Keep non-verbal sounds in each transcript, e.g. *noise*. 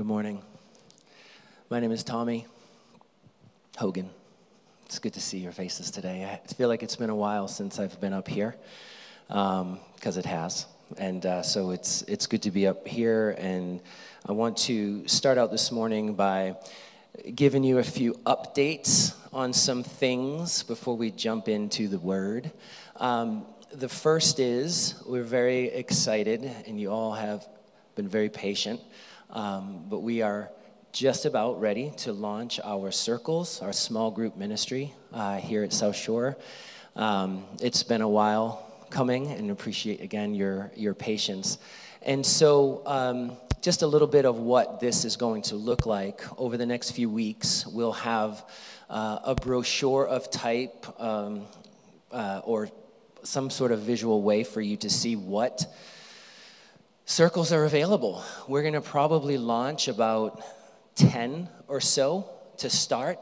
Good morning. My name is Tommy Hogan. It's good to see your faces today. I feel like it's been a while since I've been up here, because um, it has. And uh, so it's, it's good to be up here. And I want to start out this morning by giving you a few updates on some things before we jump into the Word. Um, the first is we're very excited, and you all have been very patient, um, but we are just about ready to launch our circles, our small group ministry uh, here at South Shore. Um, it's been a while coming, and appreciate again your your patience. And so, um, just a little bit of what this is going to look like over the next few weeks. We'll have uh, a brochure of type um, uh, or some sort of visual way for you to see what circles are available. We're going to probably launch about 10 or so to start.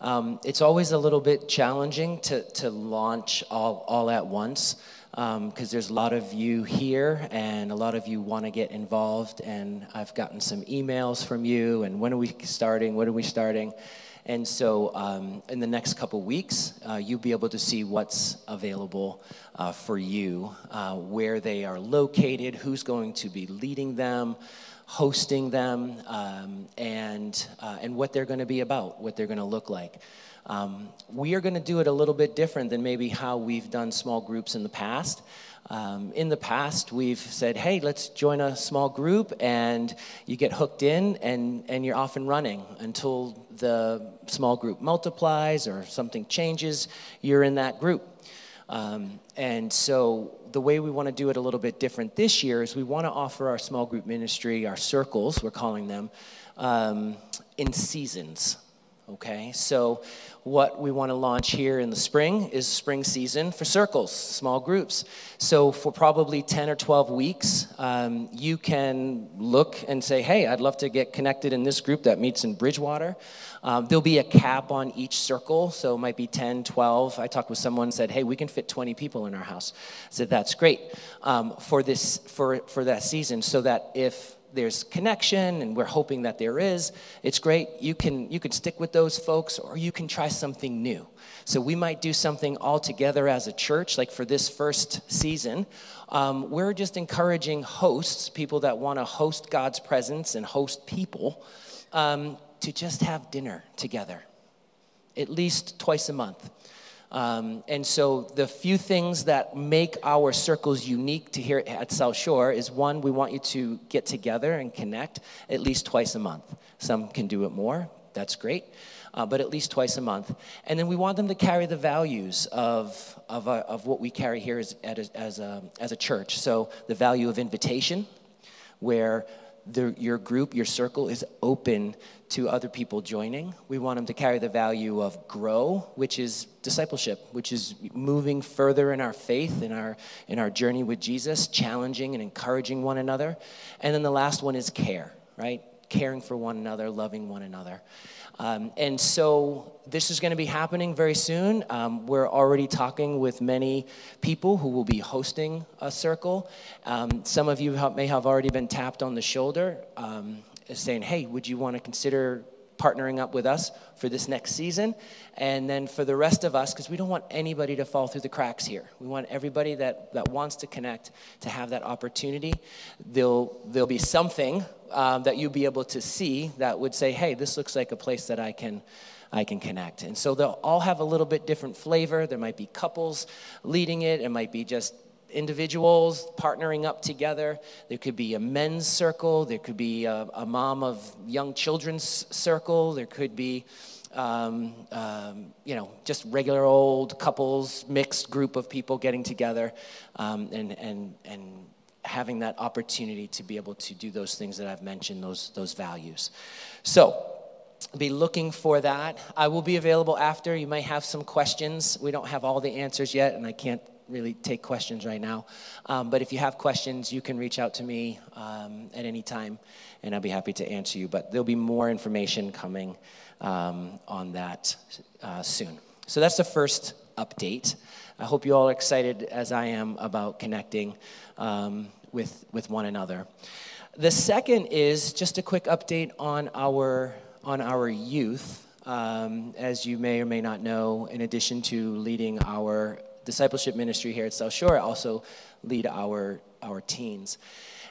Um, it's always a little bit challenging to, to launch all, all at once because um, there's a lot of you here and a lot of you want to get involved. And I've gotten some emails from you and when are we starting? When are we starting? And so, um, in the next couple weeks, uh, you'll be able to see what's available uh, for you, uh, where they are located, who's going to be leading them, hosting them, um, and, uh, and what they're going to be about, what they're going to look like. Um, we are going to do it a little bit different than maybe how we've done small groups in the past. Um, in the past, we've said, hey, let's join a small group, and you get hooked in, and, and you're off and running until the small group multiplies or something changes, you're in that group. Um, and so, the way we want to do it a little bit different this year is we want to offer our small group ministry, our circles, we're calling them, um, in seasons. Okay, so what we want to launch here in the spring is spring season for circles, small groups. So, for probably 10 or 12 weeks, um, you can look and say, Hey, I'd love to get connected in this group that meets in Bridgewater. Um, there'll be a cap on each circle, so it might be 10, 12. I talked with someone said, Hey, we can fit 20 people in our house. I said, That's great um, for, this, for, for that season, so that if there's connection and we're hoping that there is it's great. You can you can stick with those folks or you can try something new. So we might do something all together as a church like for this first season. Um, we're just encouraging hosts people that want to host god's presence and host people um, to just have dinner together at least twice a month um, and so, the few things that make our circles unique to here at South Shore is one, we want you to get together and connect at least twice a month. Some can do it more, that's great, uh, but at least twice a month. And then we want them to carry the values of, of, uh, of what we carry here as, as, a, as a church. So, the value of invitation, where the, your group, your circle is open to other people joining. We want them to carry the value of grow, which is discipleship, which is moving further in our faith, in our, in our journey with Jesus, challenging and encouraging one another. And then the last one is care, right? Caring for one another, loving one another. Um, and so this is going to be happening very soon. Um, we're already talking with many people who will be hosting a circle. Um, some of you have, may have already been tapped on the shoulder um, saying, hey, would you want to consider partnering up with us for this next season. And then for the rest of us, because we don't want anybody to fall through the cracks here. We want everybody that, that wants to connect to have that opportunity. There'll, there'll be something um, that you'll be able to see that would say, hey, this looks like a place that I can. I can connect. And so they'll all have a little bit different flavor. There might be couples leading it, it might be just individuals partnering up together. There could be a men's circle, there could be a, a mom of young children's circle, there could be. Um, um, you know, just regular old couples, mixed group of people getting together, um, and and and having that opportunity to be able to do those things that I've mentioned, those, those values. So, be looking for that. I will be available after. You might have some questions. We don't have all the answers yet, and I can't really take questions right now. Um, but if you have questions, you can reach out to me um, at any time, and I'll be happy to answer you. But there'll be more information coming um, on that uh, soon. So that's the first update. I hope you all are excited as I am about connecting um, with, with one another. the second is just a quick update on our on our youth. Um, as you may or may not know, in addition to leading our discipleship ministry here at South Shore, I also lead our our teens.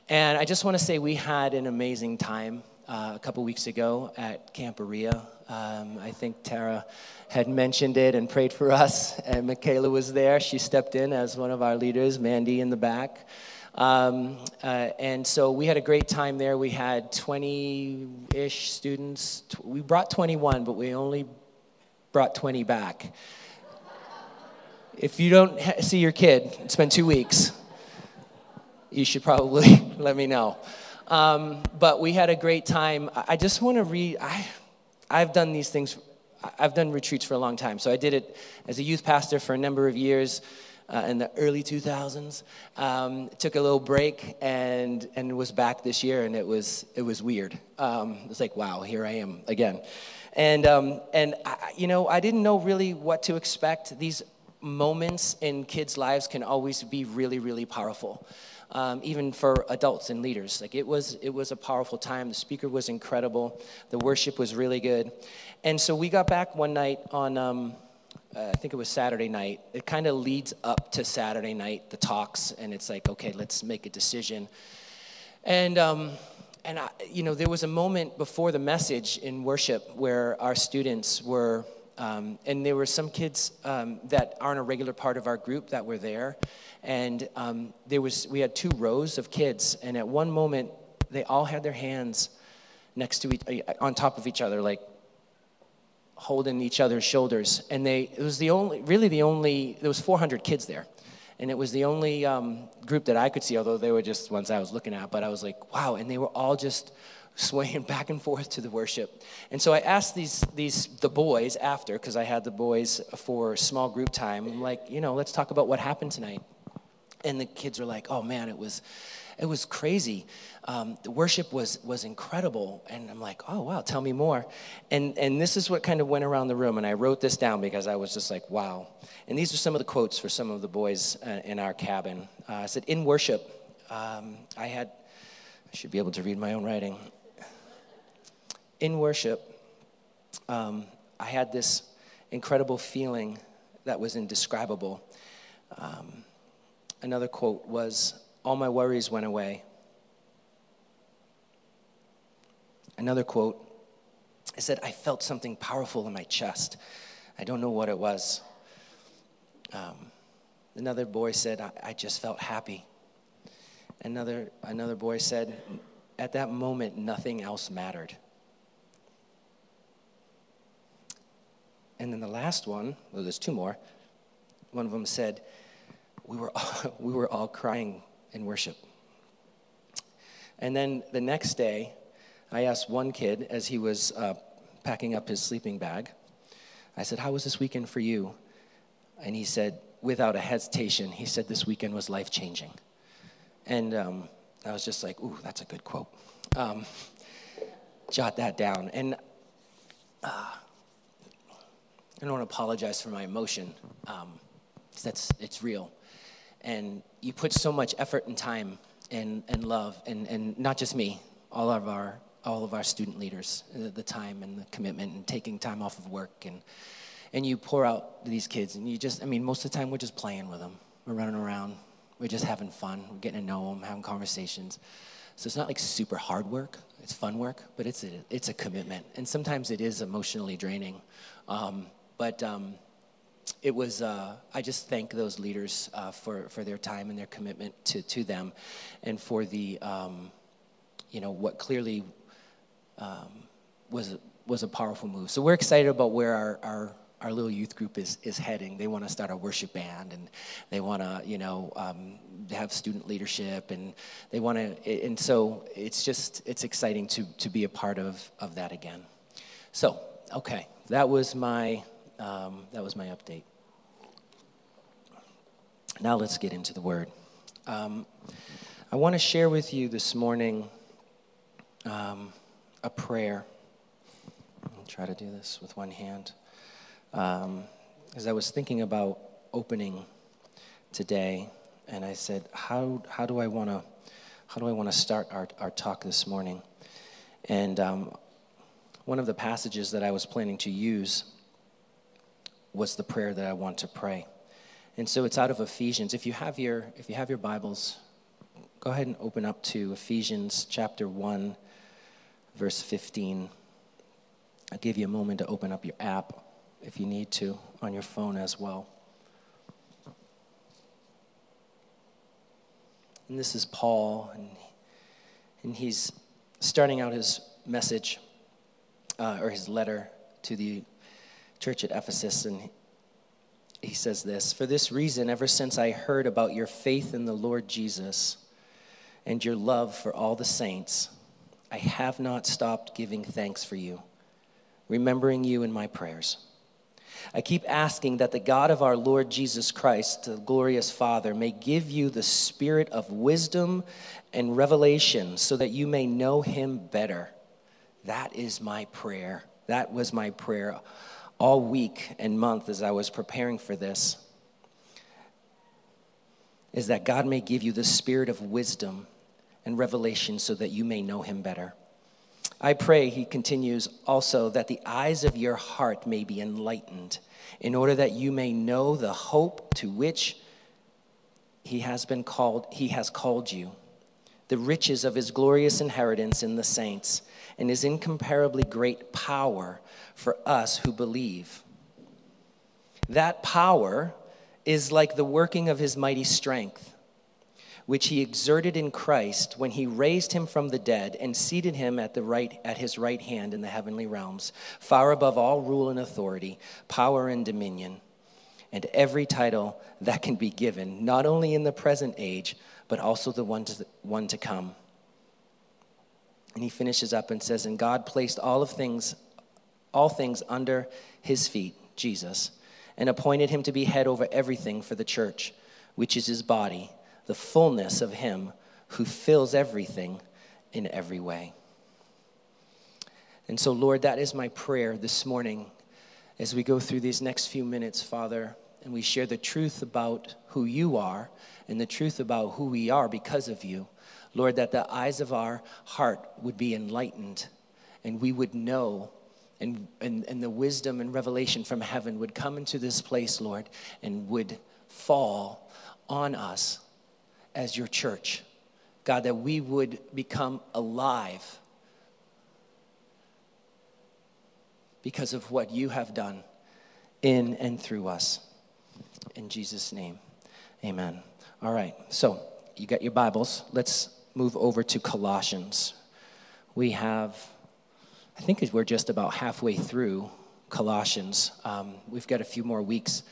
And I just want to say we had an amazing time uh, a couple weeks ago at Camp Berea. Um, I think Tara had mentioned it and prayed for us, and Michaela was there. She stepped in as one of our leaders, Mandy in the back. Um, uh, and so we had a great time there. We had 20 ish students. We brought 21, but we only brought 20 back. If you don't see your kid, it's been two weeks you should probably *laughs* let me know. Um, but we had a great time. I just want to read. I, I've done these things. I've done retreats for a long time. So I did it as a youth pastor for a number of years uh, in the early 2000s. Um, took a little break and and was back this year, and it was it was weird. Um, it's like wow, here I am again. And um, and I, you know I didn't know really what to expect. These moments in kids' lives can always be really really powerful um, even for adults and leaders. Like it was, it was a powerful time. The speaker was incredible. The worship was really good. And so we got back one night on, um, uh, I think it was Saturday night. It kind of leads up to Saturday night, the talks, and it's like, okay, let's make a decision. And, um, and I, you know, there was a moment before the message in worship where our students were, um, and there were some kids um, that aren't a regular part of our group that were there. And um, there was we had two rows of kids. And at one moment they all had their hands next to each uh, on top of each other like holding each other's shoulders. And they it was the only really the only there was 400 kids there. And it was the only um, group that i could see although they were just ones i was looking at. But i was like wow. And they were all just swaying *laughs* back and forth to the worship and so i asked these these the boys after because i had the boys for small group time I'm like you know let's talk about what happened tonight and the kids were like, "Oh man, it was, it was crazy. Um, the worship was was incredible." And I'm like, "Oh wow, tell me more." And and this is what kind of went around the room, and I wrote this down because I was just like, "Wow." And these are some of the quotes for some of the boys uh, in our cabin. Uh, I said, "In worship, um, I had, I should be able to read my own writing. In worship, um, I had this incredible feeling that was indescribable." Um, Another quote was, All my worries went away. Another quote, I said, I felt something powerful in my chest. I don't know what it was. Um, another boy said, I, I just felt happy. Another, another boy said, At that moment, nothing else mattered. And then the last one, well, there's two more. One of them said, we were all, *laughs* we were all crying in worship. And then the next day, I asked one kid as he was uh, packing up his sleeping bag, I said, How was this weekend for you? And he said, without a hesitation, he said, This weekend was life changing. And um, I was just like, Ooh, that's a good quote. Um, jot that down. And uh, I don't want to apologize for my emotion. Um, that's, it's real. And you put so much effort and time and, and love and, and not just me all of our all of our student leaders the, the time and the commitment and taking time off of work and and you pour out these kids and you just i mean most of the time we're just playing with them. We're running around. We're just having fun. We're getting to know them having conversations. So it's not like super hard work. It's fun work but it's a, it's a commitment. And sometimes it is emotionally draining. Um, but um, it was, uh, I just thank those leaders uh, for, for their time and their commitment to, to them and for the, um, you know, what clearly um, was, was a powerful move. So we're excited about where our, our, our little youth group is, is heading. They want to start a worship band and they want to, you know, um, have student leadership and they want to, and so it's just, it's exciting to, to be a part of, of that again. So, okay, that was my um, that was my update. Now let's get into the word. Um, I want to share with you this morning um, a prayer. I'll try to do this with one hand. Um, as I was thinking about opening today, and I said, how, how do I want to how do I want to start our, our talk this morning? And um, one of the passages that I was planning to use was the prayer that I want to pray. And so it's out of Ephesians. If you have your, if you have your Bibles, go ahead and open up to Ephesians chapter 1, verse 15. I'll give you a moment to open up your app if you need to on your phone as well. And this is Paul, and, and he's starting out his message uh, or his letter to the church at Ephesus, and he says this For this reason, ever since I heard about your faith in the Lord Jesus and your love for all the saints, I have not stopped giving thanks for you, remembering you in my prayers. I keep asking that the God of our Lord Jesus Christ, the glorious Father, may give you the spirit of wisdom and revelation so that you may know him better. That is my prayer. That was my prayer all week and month as I was preparing for this. Is that God may give you the spirit of wisdom and revelation so that you may know him better. I pray, he continues, also that the eyes of your heart may be enlightened, in order that you may know the hope to which he has been called, he has called you, the riches of his glorious inheritance in the saints, and his incomparably great power for us who believe. That power is like the working of his mighty strength which he exerted in Christ when he raised him from the dead and seated him at, the right, at his right hand in the heavenly realms, far above all rule and authority, power and dominion, and every title that can be given, not only in the present age, but also the one to, one to come. And he finishes up and says, And God placed all of things, all things under his feet, Jesus, and appointed him to be head over everything for the church, which is his body the fullness of Him who fills everything in every way. And so, Lord, that is my prayer this morning as we go through these next few minutes, Father, and we share the truth about who you are and the truth about who we are because of you. Lord, that the eyes of our heart would be enlightened and we would know and, and, and the wisdom and revelation from heaven would come into this place, Lord, and would fall on us as your church. God, that we would become alive because of what you have done in and through us. In Jesus' name, amen. All right, so you got your Bibles. Let's move over to Colossians. We have, I think we're just about halfway through Colossians. Um, we've got a few more weeks.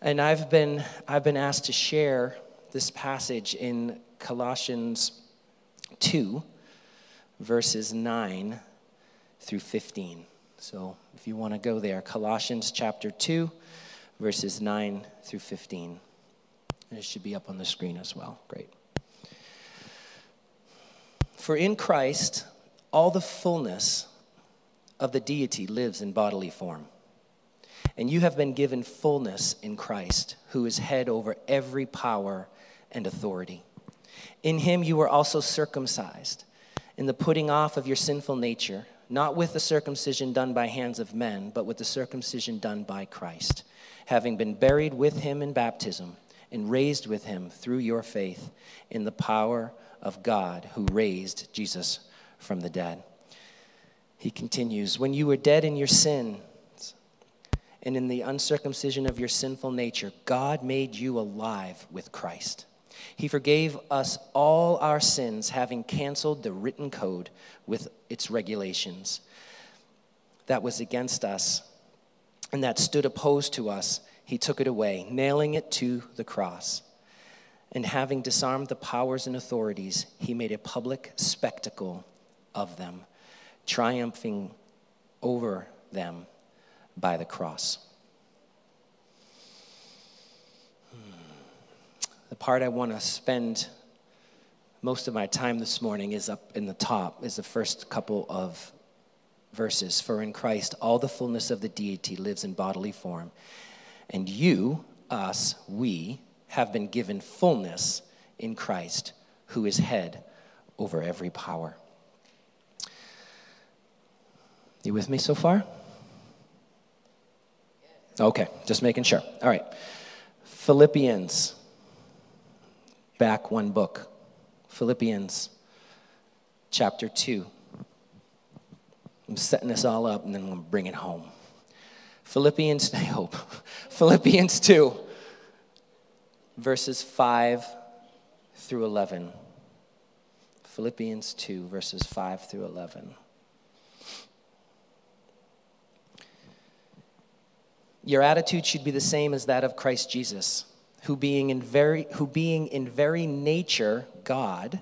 And I've been, I've been asked to share this passage in Colossians 2, verses 9 through 15. So if you want to go there, Colossians chapter 2, verses 9 through 15. And it should be up on the screen as well. Great. For in Christ, all the fullness of the deity lives in bodily form. And you have been given fullness in Christ, who is head over every power and authority. In him you were also circumcised, in the putting off of your sinful nature, not with the circumcision done by hands of men, but with the circumcision done by Christ, having been buried with him in baptism and raised with him through your faith in the power of God who raised Jesus from the dead. He continues, When you were dead in your sins and in the uncircumcision of your sinful nature, God made you alive with Christ. He forgave us all our sins, having canceled the written code with its regulations that was against us and that stood opposed to us. He took it away, nailing it to the cross. And having disarmed the powers and authorities, he made a public spectacle of them, triumphing over them by the cross. the part I want to spend most of my time this morning is up in the top, is the first couple of verses. For in Christ, all the fullness of the deity lives in bodily form. And you, us, we, have been given fullness in Christ, who is head over every power. You with me so far? Okay, just making sure. All right. Philippians, back one book. Philippians chapter 2. I'm setting this all up and then I'm going to bring it home. Philippians, *laughs* I hope. Philippians 2, verses 5 through 11. Philippians 2, verses 5 through 11. Your attitude should be the same as that of Christ Jesus, who being in very, who being in very nature God,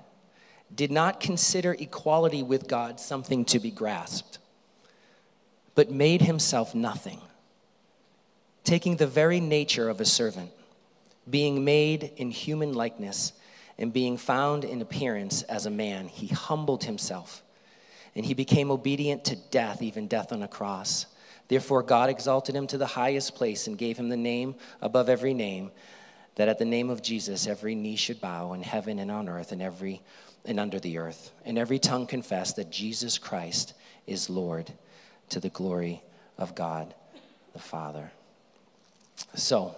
did not consider equality with God something to be grasped, but made himself nothing, taking the very nature of a servant, being made in human likeness, and being found in appearance as a man, he humbled himself, and he became obedient to death, even death on a cross. Therefore, God exalted him to the highest place and gave him the name above every name, that at the name of Jesus every knee should bow in heaven and on earth and every and under the earth, and every tongue confess that Jesus Christ is Lord to the glory of God the Father. So,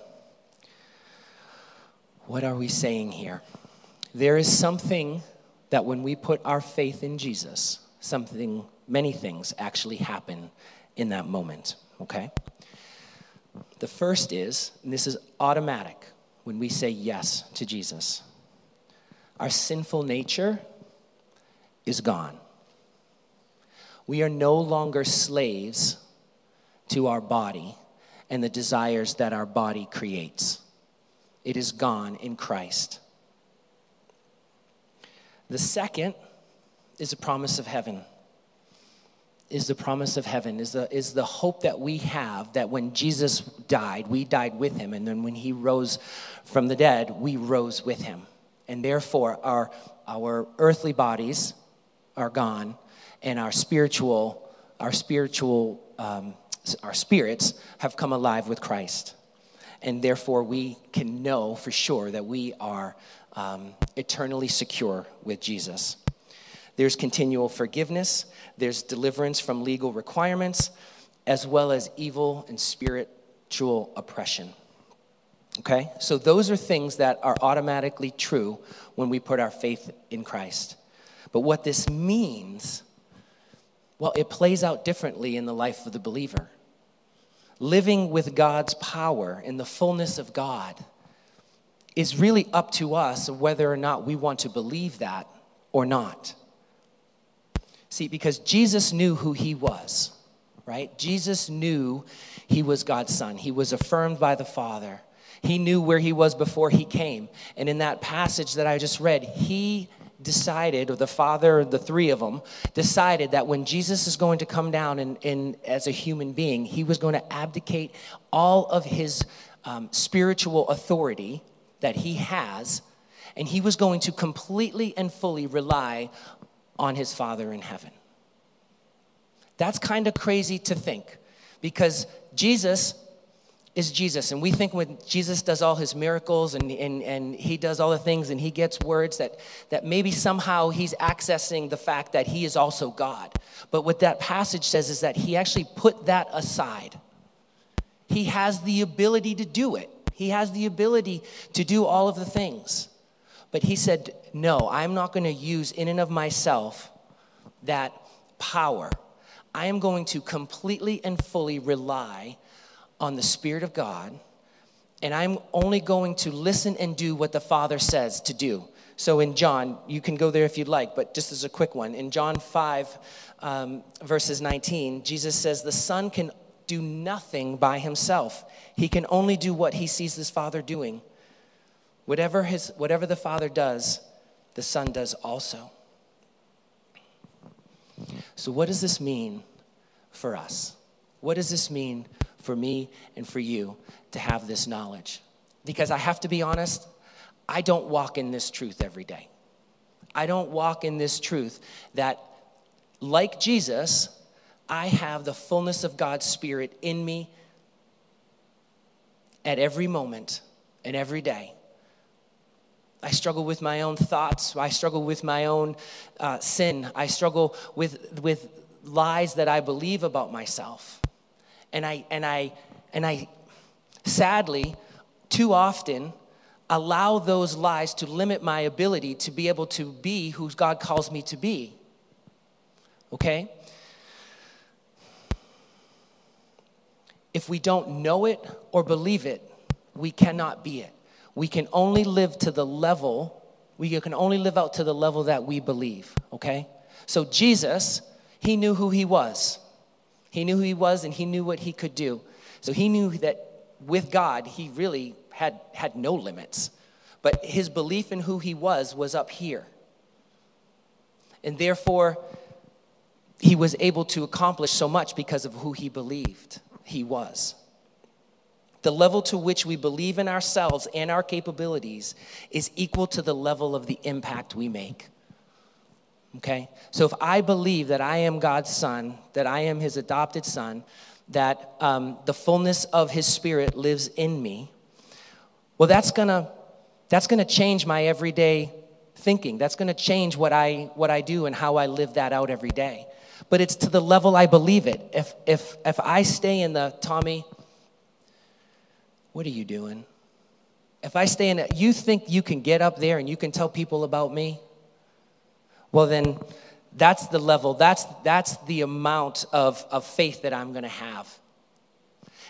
what are we saying here? There is something that when we put our faith in Jesus, something, many things actually happen in that moment, okay? The first is, and this is automatic when we say yes to Jesus, our sinful nature is gone. We are no longer slaves to our body and the desires that our body creates. It is gone in Christ. The second is a promise of heaven is the promise of heaven, is the, is the hope that we have that when Jesus died, we died with him. And then when he rose from the dead, we rose with him. And therefore, our, our earthly bodies are gone, and our spiritual, our spiritual, um, our spirits have come alive with Christ. And therefore, we can know for sure that we are um, eternally secure with Jesus. There's continual forgiveness, there's deliverance from legal requirements, as well as evil and spiritual oppression. Okay? So those are things that are automatically true when we put our faith in Christ. But what this means, well, it plays out differently in the life of the believer. Living with God's power in the fullness of God is really up to us whether or not we want to believe that or not. See, because Jesus knew who he was, right? Jesus knew he was God's son. He was affirmed by the Father. He knew where he was before he came. And in that passage that I just read, he decided, or the Father, the three of them, decided that when Jesus is going to come down and, and as a human being, he was going to abdicate all of his um, spiritual authority that he has, and he was going to completely and fully rely on his Father in heaven. That's kind of crazy to think because Jesus is Jesus. And we think when Jesus does all his miracles and, and, and he does all the things and he gets words that, that maybe somehow he's accessing the fact that he is also God. But what that passage says is that he actually put that aside. He has the ability to do it, he has the ability to do all of the things. But he said, No, I'm not going to use in and of myself that power. I am going to completely and fully rely on the Spirit of God, and I'm only going to listen and do what the Father says to do. So in John, you can go there if you'd like, but just as a quick one, in John 5, um, verses 19, Jesus says, The Son can do nothing by himself, he can only do what he sees his Father doing. Whatever, his, whatever the Father does, the Son does also. So, what does this mean for us? What does this mean for me and for you to have this knowledge? Because I have to be honest, I don't walk in this truth every day. I don't walk in this truth that, like Jesus, I have the fullness of God's Spirit in me at every moment and every day I struggle with my own thoughts. I struggle with my own uh, sin. I struggle with, with lies that I believe about myself. And I, and I, and I sadly, too often, allow those lies to limit my ability to be able to be who God calls me to be. Okay? If we don't know it or believe it, we cannot be it. We can only live to the level, we can only live out to the level that we believe, okay? So Jesus, he knew who he was. He knew who he was and he knew what he could do. So he knew that with God, he really had, had no limits. But his belief in who he was was up here. And therefore, he was able to accomplish so much because of who he believed he was. The level to which we believe in ourselves and our capabilities is equal to the level of the impact we make. Okay? So if I believe that I am God's son, that I am his adopted son, that um, the fullness of his spirit lives in me, well, that's gonna, that's gonna change my everyday thinking. That's gonna change what I, what I do and how I live that out every day. But it's to the level I believe it. If, if, if I stay in the, Tommy, what are you doing? If I stay in it, you think you can get up there and you can tell people about me? Well, then that's the level, that's, that's the amount of, of faith that I'm gonna have.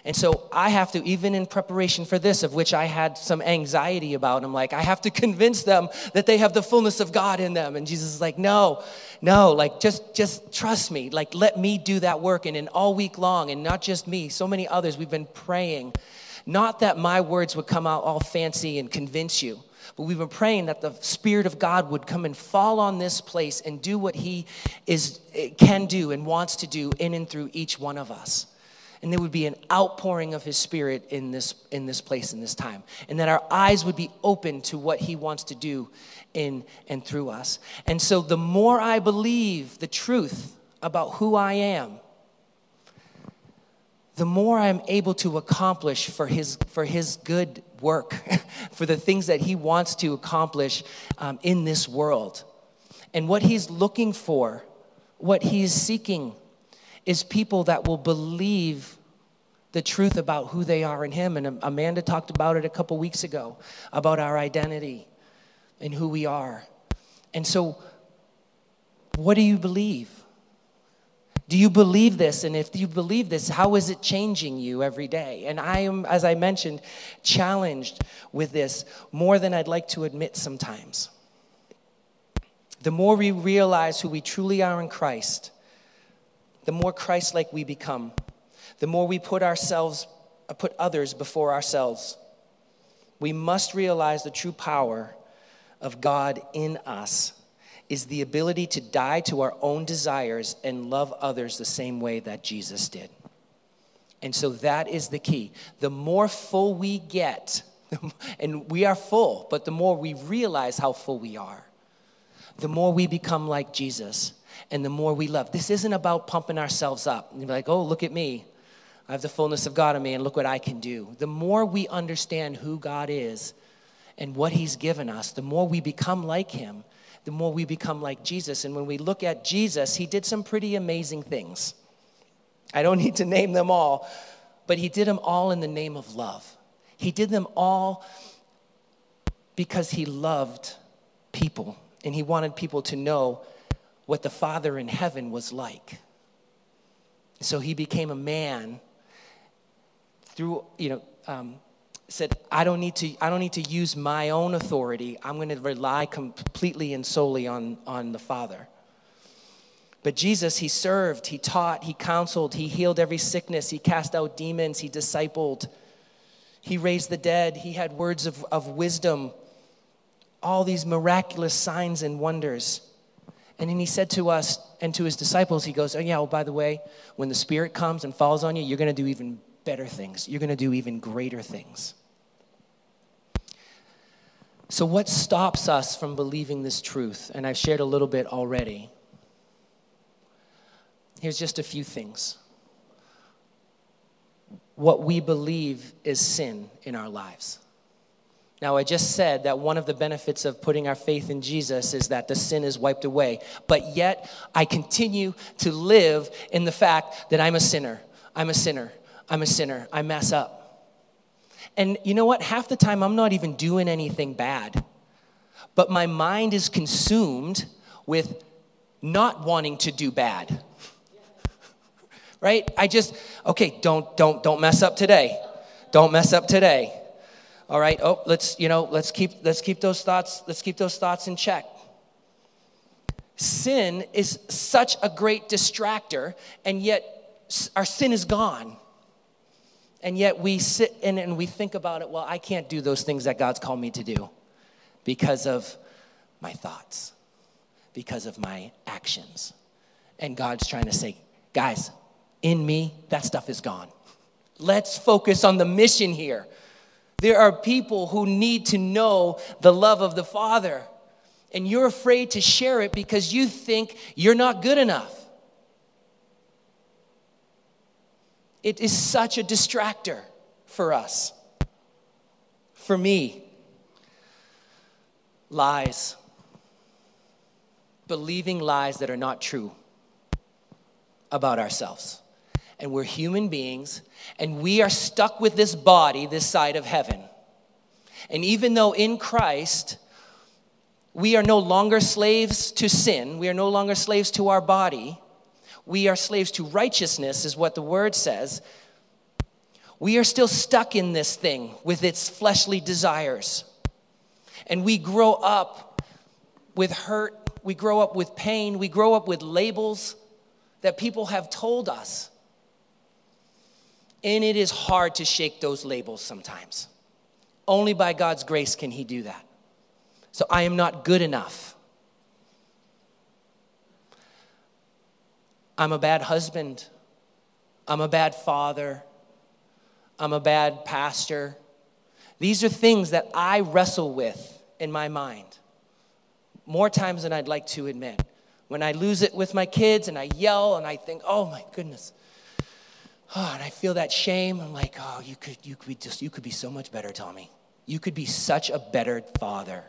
And so I have to, even in preparation for this, of which I had some anxiety about, I'm like, I have to *laughs* convince them that they have the fullness of God in them. And Jesus is like, no, no, like just just trust me. Like let me do that work. And in all week long, and not just me, so many others, we've been praying not that my words would come out all fancy and convince you, but we've been praying that the Spirit of God would come and fall on this place and do what He is, eh, can do and wants to do in and through each one of us. And there would be an outpouring of His Spirit in this, in this place, in this time. And that our eyes would be open to what He wants to do in and through us. And so the more I believe the truth about who I am, the more I'm able to accomplish for his, for his good work, *laughs* for the things that he wants to accomplish um, in this world. And what he's looking for, what he's seeking, is people that will believe the truth about who they are in him. And Amanda talked about it a couple weeks ago about our identity and who we are. And so, what do you believe? Do you believe this? And if you believe this, how is it changing you every day? And I am, as I mentioned, challenged with this more than I'd like to admit sometimes. The more we realize who we truly are in Christ, the more Christ like we become. The more we put ourselves, uh, put others before ourselves. We must realize the true power of God in us is the ability to die to our own desires and love others the same way that Jesus did. And so that is the key. The more full we get, *laughs* and we are full, but the more we realize how full we are, the more we become like Jesus and the more we love. This isn't about pumping ourselves up and be like, oh, look at me. I have the fullness of God in me and look what I can do. The more we understand who God is and what He's given us, the more we become like Him the more we become like Jesus. And when we look at Jesus, he did some pretty amazing things. I don't *laughs* need to name them all, but he did them all in the name of love. He did them all because he loved people and he wanted people to know what the Father in heaven was like. So he became a man through, you know, um, said, I don't need to, I don't need to use my own authority. I'm going to rely completely and solely on, on the Father. But Jesus, he served, he taught, he counseled, he healed every sickness, he cast out demons, he discipled, he raised the dead, he had words of, of wisdom, all these miraculous signs and wonders. And then he said to us and to his disciples, he goes, Oh, yeah, oh, by the way, when the Spirit comes and falls on you, you're going to do even better things. You're going to do even greater things. So, what stops us from believing this truth? And I've shared a little bit already. Here's just a few things. What we believe is sin in our lives. Now, I just said that one of the benefits of putting our faith in Jesus is that the sin is wiped away. But yet, I continue to live in the fact that I'm a sinner. I'm a sinner. I'm a sinner. I mess up. And you know what? Half the time, I'm not even doing anything bad. But my mind is consumed with not wanting to do bad. right? I just, okay, don't, don't, don't mess up today. Don't mess up today all right oh let's you know let's keep let's keep those thoughts let's keep those thoughts in check sin is such a great distractor and yet our sin is gone and yet we sit in and we think about it well i can't do those things that god's called me to do because of my thoughts because of my actions. And god's trying to say guys in me that stuff is gone. Let's focus on the mission here. There are people who need to know the love of the Father, and you're afraid to share it because you think you're not good enough. It is such a distractor for us. For me, lies, believing lies that are not true about ourselves and we're human beings, and we are stuck with this body this side of heaven. And even though in Christ, we are no longer slaves to sin, we are no longer slaves to our body, we are slaves to righteousness, is what the word says. We are still stuck in this thing with its fleshly desires. And we grow up with hurt, we grow up with pain, we grow up with labels that people have told us. And it is hard to shake those labels sometimes. Only by God's grace can He do that. So I am not good enough. I'm a bad husband. I'm a bad father. I'm a bad pastor. These are things that I wrestle with in my mind more times than I'd like to admit. When I lose it with my kids and I yell and I think, oh my goodness, oh, and I feel that shame. I'm like, oh, you could, you could be just, you could be so much better, Tommy. You could be such a better father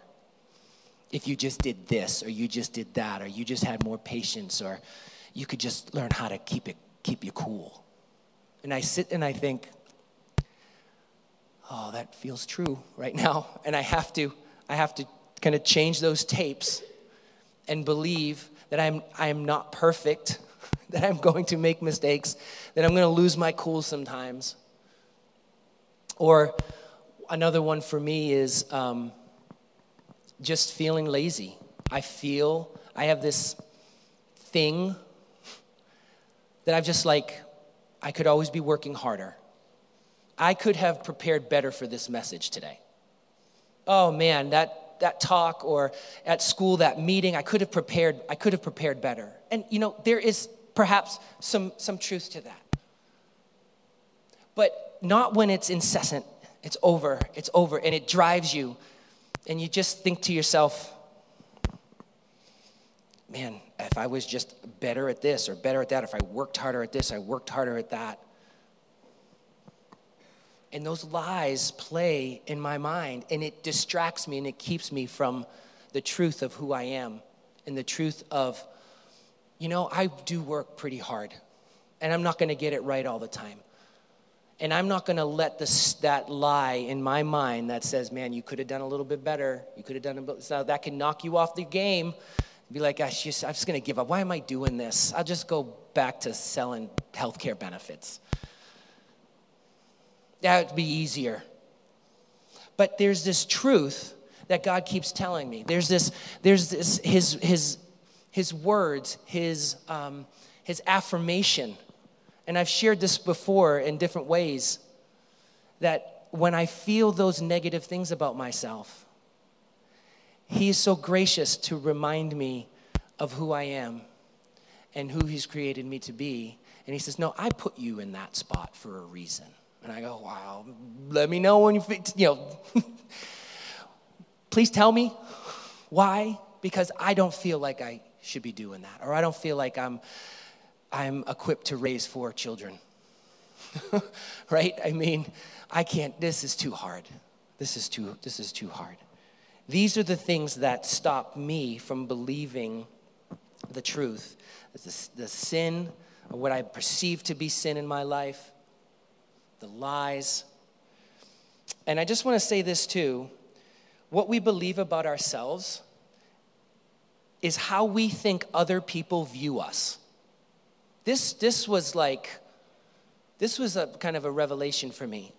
if you just did this, or you just did that, or you just had more patience, or you could just learn how to keep it, keep you cool. And I sit and I think, oh, that feels true right now. *laughs* And I have to, I have to kind of change those tapes and believe that I'm, I'm not perfect *laughs* that I'm going to make mistakes, that I'm going to lose my cool sometimes. Or another one for me is um, just feeling lazy. I feel I have this thing that I've just like, I could always be working harder. I could have prepared better for this message today. Oh man, that, that talk or at school, that meeting, I could have prepared, I could have prepared better. And you know, there is perhaps some, some truth to that. But not when it's incessant. It's over, it's over, and it drives you. And you just think to yourself, man, if I was just better at this or better at that, if I worked harder at this, I worked harder at that. And those lies play in my mind, and it distracts me and it keeps me from the truth of who I am and the truth of you know, I do work pretty hard, and I'm not to get it right all the time. And I'm not to let this, that lie in my mind that says, man, you could have done a little bit better. You could have done a bit, so that can knock you off the game. Be like, gosh, just, I'm just going to give up. Why am I doing this? I'll just go back to selling healthcare benefits. That would be easier. But there's this truth that God keeps telling me. There's this, there's this, his, his, his words, his, um, his affirmation. And I've shared this before in different ways that when I feel those negative things about myself, he is so gracious to remind me of who I am and who he's created me to be. And he says, No, I put you in that spot for a reason. And I go, Wow, let me know when you, you know, *laughs* please tell me why, because I don't feel like I should be doing that. Or I don't feel like I'm, I'm equipped to raise four children. *laughs* right? I mean, I can't, this is too hard. this is too, this is too hard. These are the things that stop me from believing the truth. The, the sin, what I perceive to be sin in my life, the lies. And I just want to say this too what we believe about ourselves is how we think other people view us. This, this was like, this was a kind of a revelation for me.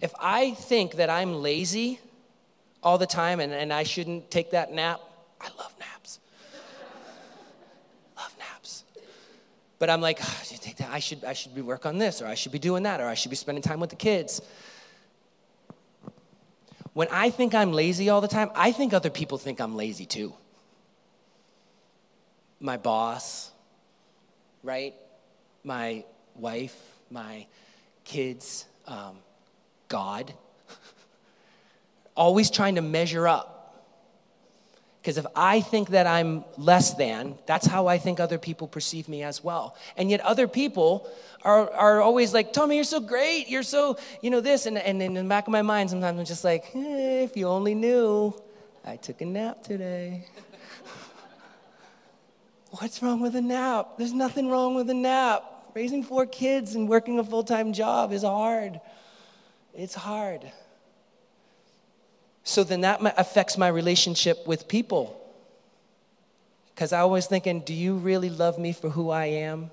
If I think that I'm lazy all the time and, and I shouldn't take that nap, I love naps. love naps. But I'm like, oh, take that. I should, I should be work on this, or I should be doing that, or I should be spending time with the kids. When I think I'm lazy all the time, I think other people think I'm lazy too. My boss, right? My wife, my kids, um, God. Always trying to measure up. Because if I think that I'm less than, that's how I think other people perceive me as well. And yet other people are, are always like, Tommy, you're so great. You're so, you know, this. And, and in the back of my mind, sometimes I'm just like, hey, if you only knew, I took a nap today. *laughs* What's wrong with a nap? There's nothing wrong with a nap. Raising four kids and working a full time job is hard. It's hard. So then that affects my relationship with people. Because I was thinking, do you really love me for who I am?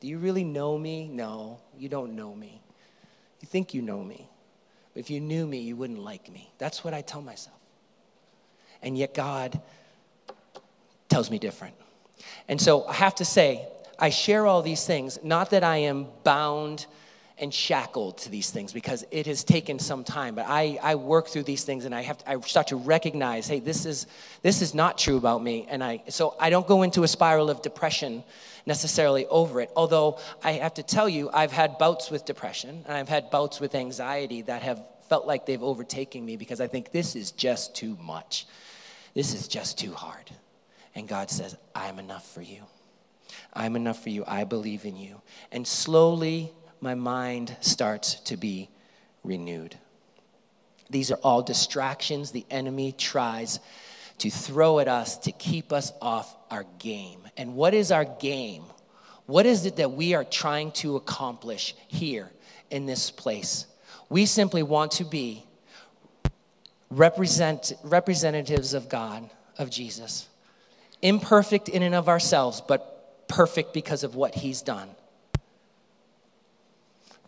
Do you really know me? No, you don't know me. You think you know me. But if you knew me, you wouldn't like me. That's what I tell myself. And yet God tells me different. And so I have to say, I share all these things, not that I am bound and shackled to these things because it has taken some time. But i, I work through these things and i have to, i start to recognize hey this is this is not true about me. And i so i don't go into a spiral of depression necessarily over it. Although i have to tell you i've had bouts with depression and i've had bouts with anxiety that have felt like they've overtaken me because i think this is just too much. This is just too hard. And god says i'm enough for you. I'm enough for you. I believe in you. And slowly my mind starts to be renewed. These are all distractions the enemy tries to throw at us to keep us off our game. And what is our game? What is it that we are trying to accomplish here in this place? We simply want to be represent, representatives of God, of Jesus. Imperfect in and of ourselves, but perfect because of what He's done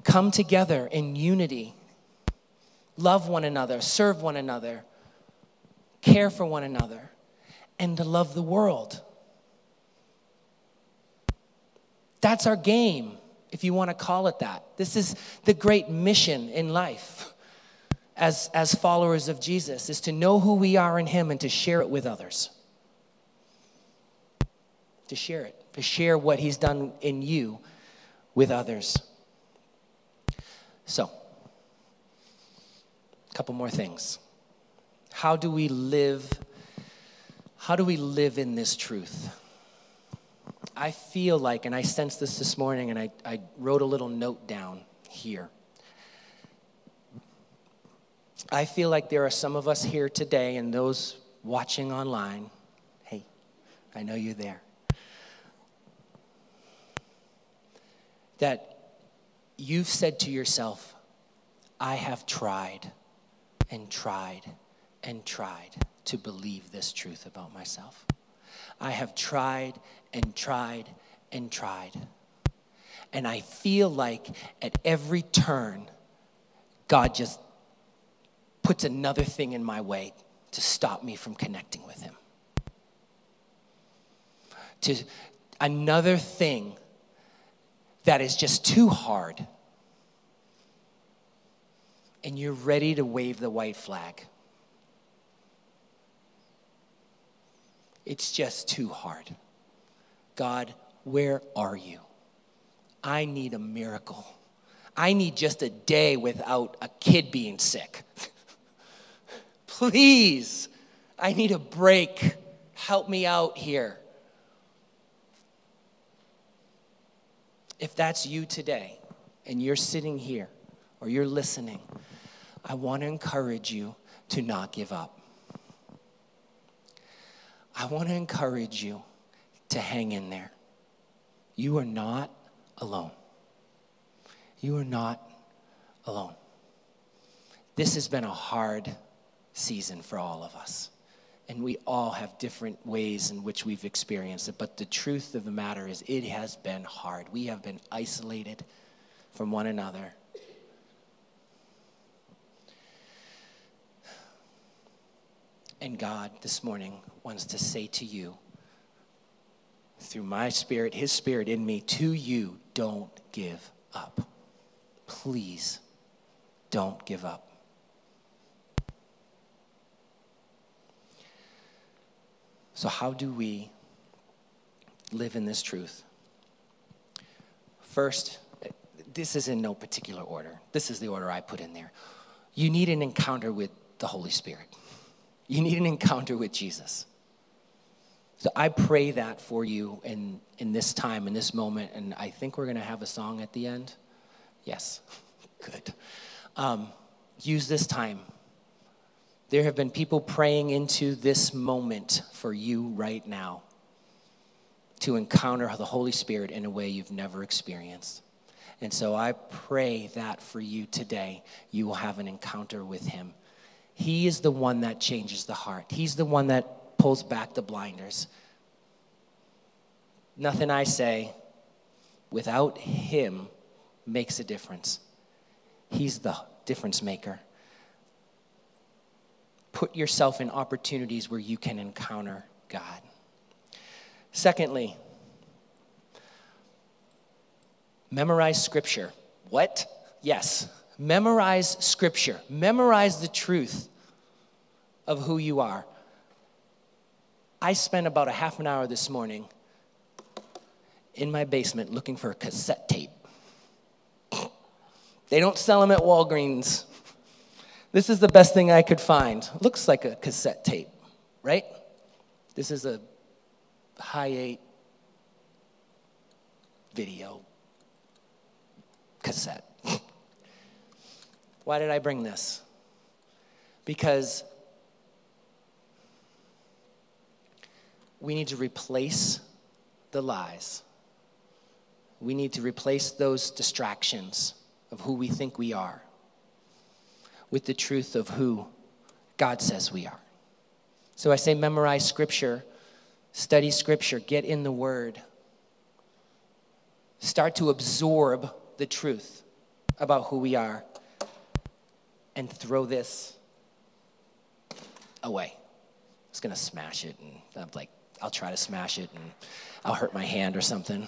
come together in unity, love one another, serve one another, care for one another, and to love the world. That's our game, if you want to call it that. This is the great mission in life as, as followers of Jesus, is to know who we are in Him and to share it with others. To share it, to share what He's done in you with others. So, a couple more things. How do we live? How do we live in this truth? I feel like, and I sensed this this morning, and I, I wrote a little note down here. I feel like there are some of us here today, and those watching online. Hey, I know you're there. That you've said to yourself, I have tried and tried and tried to believe this truth about myself. I have tried and tried and tried. And I feel like at every turn, God just puts another thing in my way to stop me from connecting with Him. To another thing that is just too hard, and you're ready to wave the white flag. It's just too hard. God, where are you? I need a miracle. I need just a day without a kid being sick. *laughs* Please, I need a break. Help me out here. If that's you today and you're sitting here or you're listening, I want to encourage you to not give up. I want to encourage you to hang in there. You are not alone. You are not alone. This has been a hard season for all of us. And we all have different ways in which we've experienced it. But the truth of the matter is, it has been hard. We have been isolated from one another. And God this morning wants to say to you, through my spirit, His spirit in me, to you, don't give up. Please don't give up. So, how do we live in this truth? First, this is in no particular order. This is the order I put in there. You need an encounter with the Holy Spirit, you need an encounter with Jesus. So I pray that for you in, in this time, in this moment, and I think we're going to have a song at the end. Yes, *laughs* good. Um, use this time. There have been people praying into this moment for you right now to encounter the Holy Spirit in a way you've never experienced. And so I pray that for you today, you will have an encounter with Him. He is the one that changes the heart, He's the one that pulls back the blinders. Nothing I say without Him makes a difference. He's the difference maker. Put yourself in opportunities where you can encounter God. Secondly, memorize scripture. What? Yes. Memorize scripture. Memorize the truth of who you are. I spent about a half an hour this morning in my basement looking for a cassette tape. They don't sell them at Walgreens. This is the best thing I could find. Looks like a cassette tape, right? This is a Hi8 video cassette. Why did I bring this? Because we need to replace the lies. We need to replace those distractions of who we think we are with the truth of who God says we are. So I say memorize scripture, study scripture, get in the word. Start to absorb the truth about who we are and throw this away. I was to smash it, and I'm like, I'll try to smash it, and I'll hurt my hand or something.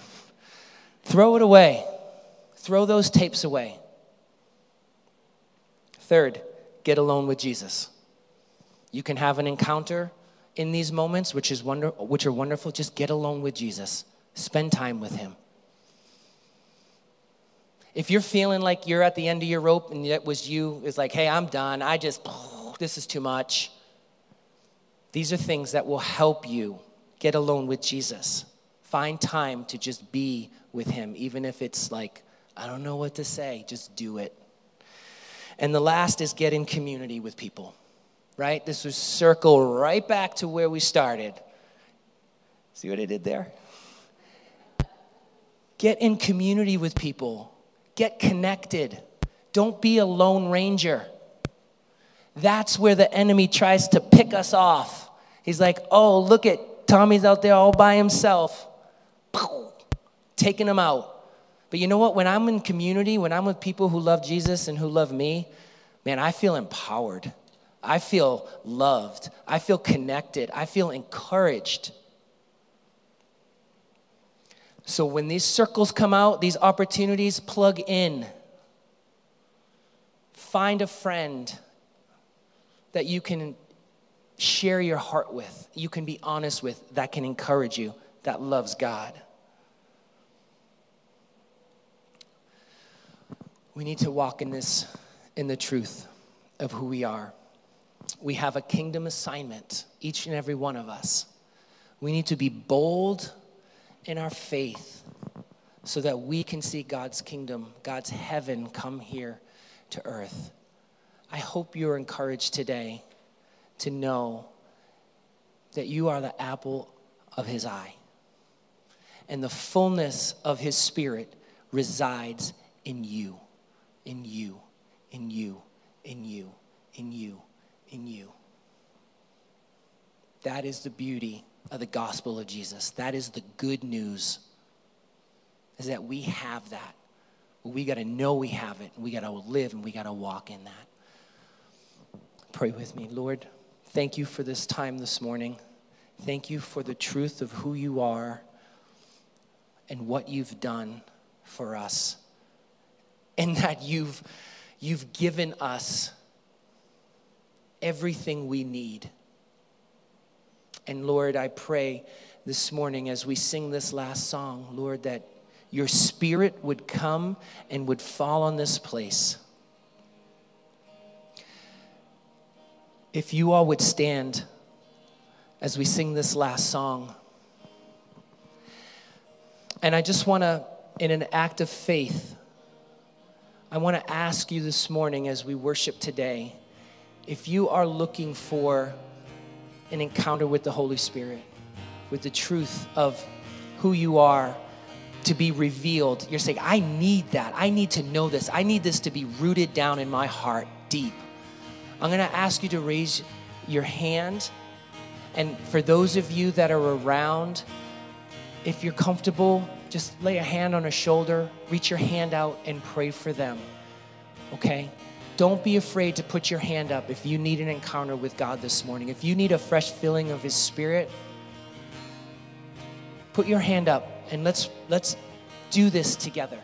Throw it away. Throw those tapes away. Third, get alone with Jesus. You can have an encounter in these moments, which, is wonder, which are wonderful. Just get alone with Jesus, spend time with Him. If you're feeling like you're at the end of your rope and that was you, it's like, hey, I'm done. I just, *sighs* this is too much. These are things that will help you get alone with Jesus. Find time to just be with Him, even if it's like, I don't know what to say, just do it. And the last is get in community with people, right? This was circle right back to where we started. See what I did there? Get in community with people Get connected. Don't be a lone ranger. That's where the enemy tries to pick us off. He's like, oh, look at Tommy's out there all by himself, taking him out. But you know what? When I'm in community, when I'm with people who love Jesus and who love me, man, I feel empowered. I feel loved. I feel connected. I feel encouraged. So when these circles come out, these opportunities, plug in. Find a friend that you can share your heart with, you can be honest with, that can encourage you, that loves God. We need to walk in this, in the truth of who we are. We have a kingdom assignment, each and every one of us. We need to be bold in our faith so that we can see God's kingdom, God's heaven come here to earth. I hope you're encouraged today to know that you are the apple of his eye. And the fullness of his spirit resides in you, in you, in you, in you, in you, in you. That is the beauty of the gospel of Jesus. That is the good news, is that we have that. We got to know we have it. We got to live and we got to walk in that. Pray with me. Lord, thank you for this time this morning. Thank you for the truth of who you are and what you've done for us. And *laughs* that you've, you've given us everything we need. And Lord, I pray this morning as we sing this last song, Lord, that your spirit would come and would fall on this place. If you all would stand as we sing this last song. And I just want to, in an act of faith, I want to ask you this morning as we worship today if you are looking for an encounter with the Holy Spirit, with the truth of who you are to be revealed, you're saying, I need that. I need to know this. I need this to be rooted down in my heart deep. I'm going to ask you to raise your hand and for those of you that are around, if you're comfortable, just lay a hand on a shoulder, reach your hand out, and pray for them. Okay? Don't be afraid to put your hand up if you need an encounter with God this morning. If you need a fresh filling of His Spirit, put your hand up and let's let's do this together.